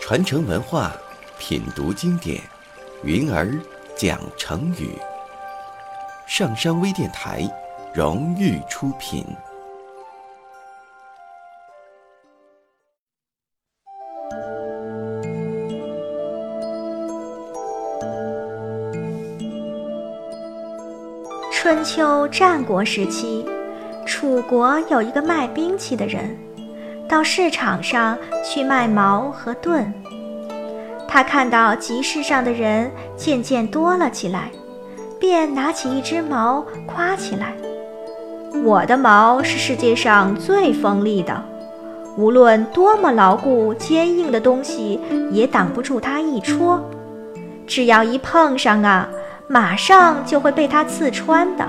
传承文化，品读经典，云儿讲成语。上山微电台荣誉出品。春秋战国时期，楚国有一个卖兵器的人。到市场上去卖矛和盾，他看到集市上的人渐渐多了起来，便拿起一支矛夸起来：“我的矛是世界上最锋利的，无论多么牢固坚硬的东西也挡不住它一戳，只要一碰上啊，马上就会被它刺穿的。”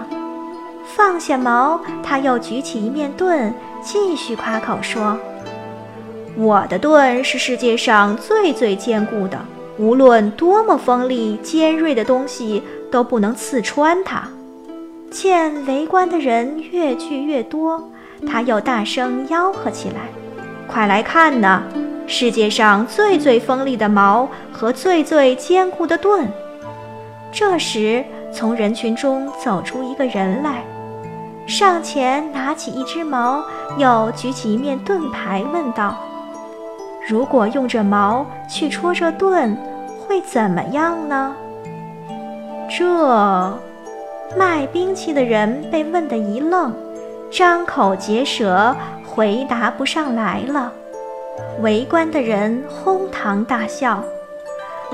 放下矛，他又举起一面盾，继续夸口说：“我的盾是世界上最最坚固的，无论多么锋利尖锐的东西都不能刺穿它。”见围观的人越聚越多，他又大声吆喝起来：“快来看呐！世界上最最锋利的矛和最最坚固的盾！”这时，从人群中走出一个人来。上前拿起一只矛，又举起一面盾牌，问道：“如果用这矛去戳这盾，会怎么样呢？”这卖兵器的人被问得一愣，张口结舌，回答不上来了。围观的人哄堂大笑，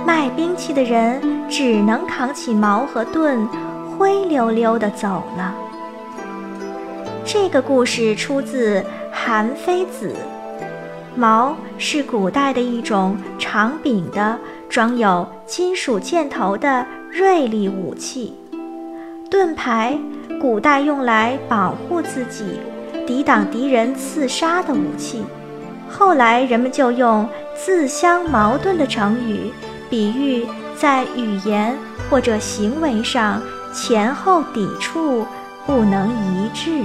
卖兵器的人只能扛起矛和盾，灰溜溜地走了。这个故事出自《韩非子》。矛是古代的一种长柄的、装有金属箭头的锐利武器。盾牌，古代用来保护自己、抵挡敌人刺杀的武器。后来人们就用“自相矛盾”的成语，比喻在语言或者行为上前后抵触，不能一致。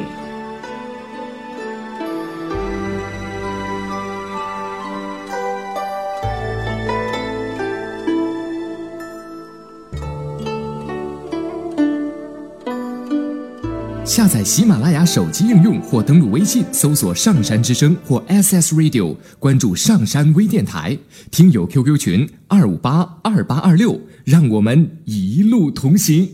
下载喜马拉雅手机应用或登录微信搜索“上山之声”或 SS Radio，关注上山微电台，听友 QQ 群二五八二八二六，让我们一路同行。